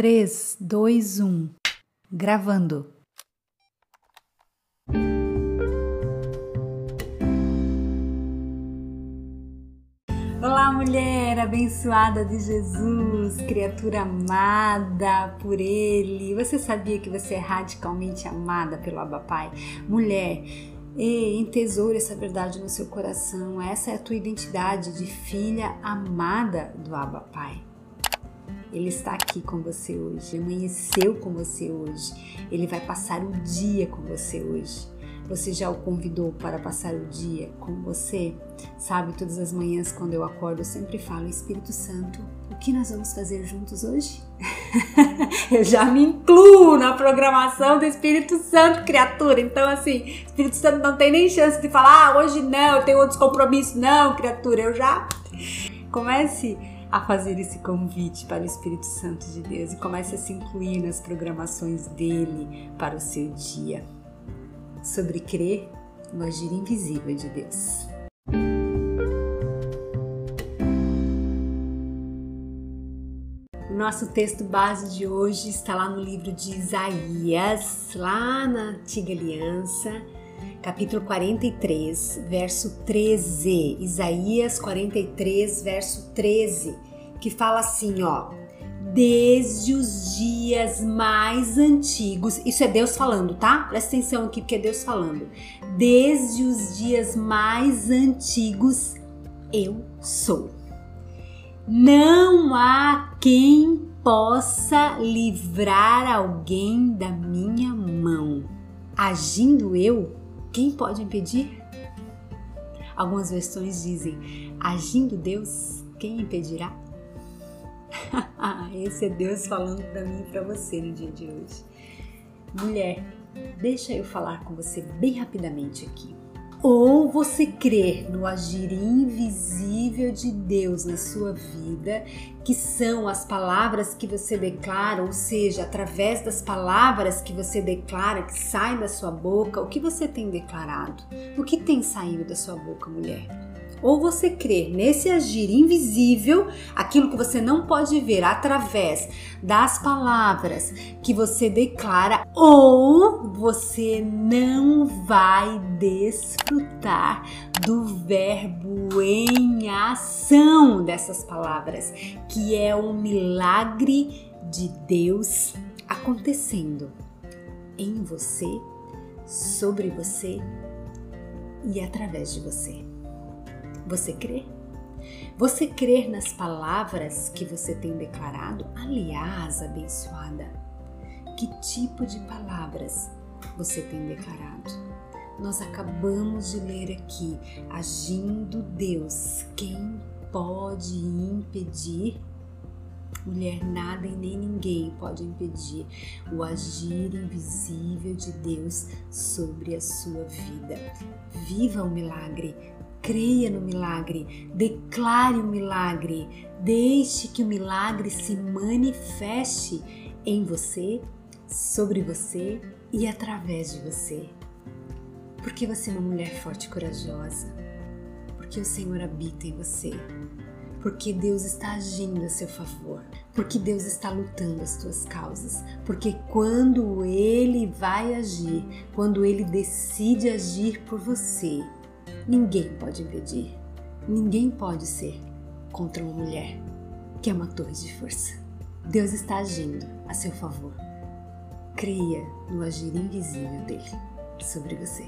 3, 2, 1. Gravando. Olá, mulher abençoada de Jesus, criatura amada por Ele. Você sabia que você é radicalmente amada pelo Abba Pai? Mulher, e entesoure essa verdade no seu coração. Essa é a tua identidade de filha amada do Abba Pai. Ele está aqui com você hoje, amanheceu com você hoje, ele vai passar o dia com você hoje. Você já o convidou para passar o dia com você? Sabe, todas as manhãs quando eu acordo, eu sempre falo: Espírito Santo, o que nós vamos fazer juntos hoje? eu já me incluo na programação do Espírito Santo, criatura. Então, assim, Espírito Santo não tem nem chance de falar: ah, hoje não, eu tenho outros compromissos. Não, criatura, eu já. Comece a fazer esse convite para o Espírito Santo de Deus e comece a se incluir nas programações dele para o seu dia. Sobre crer no agir invisível de Deus. Nosso texto base de hoje está lá no livro de Isaías, lá na Antiga Aliança, capítulo 43, verso 13. Isaías 43, verso 13, que fala assim, ó: Desde os dias mais antigos, isso é Deus falando, tá? Presta atenção aqui porque é Deus falando. Desde os dias mais antigos eu sou. Não há quem possa livrar alguém da minha mão. Agindo eu, quem pode impedir? Algumas versões dizem: agindo Deus, quem impedirá? Esse é Deus falando para mim e para você no dia de hoje. Mulher, deixa eu falar com você bem rapidamente aqui. Ou você crer no agir invisível de Deus na sua vida, que são as palavras que você declara, ou seja, através das palavras que você declara, que saem da sua boca, o que você tem declarado? O que tem saído da sua boca, mulher? Ou você crê nesse agir invisível, aquilo que você não pode ver através das palavras que você declara, ou você não vai desfrutar do verbo em ação dessas palavras, que é um milagre de Deus acontecendo em você, sobre você e através de você. Você crê? Você crer nas palavras que você tem declarado? Aliás, abençoada, que tipo de palavras você tem declarado? Nós acabamos de ler aqui, agindo Deus, quem pode impedir? Mulher, nada e nem ninguém pode impedir o agir invisível de Deus sobre a sua vida. Viva o milagre, creia no milagre, declare o milagre, deixe que o milagre se manifeste em você, sobre você e através de você. Porque você é uma mulher forte e corajosa, porque o Senhor habita em você, porque Deus está agindo a seu favor, porque Deus está lutando as tuas causas, porque quando Ele vai agir, quando Ele decide agir por você, Ninguém pode impedir, ninguém pode ser contra uma mulher que é uma torre de força. Deus está agindo a seu favor. Creia no agir invisível dele sobre você.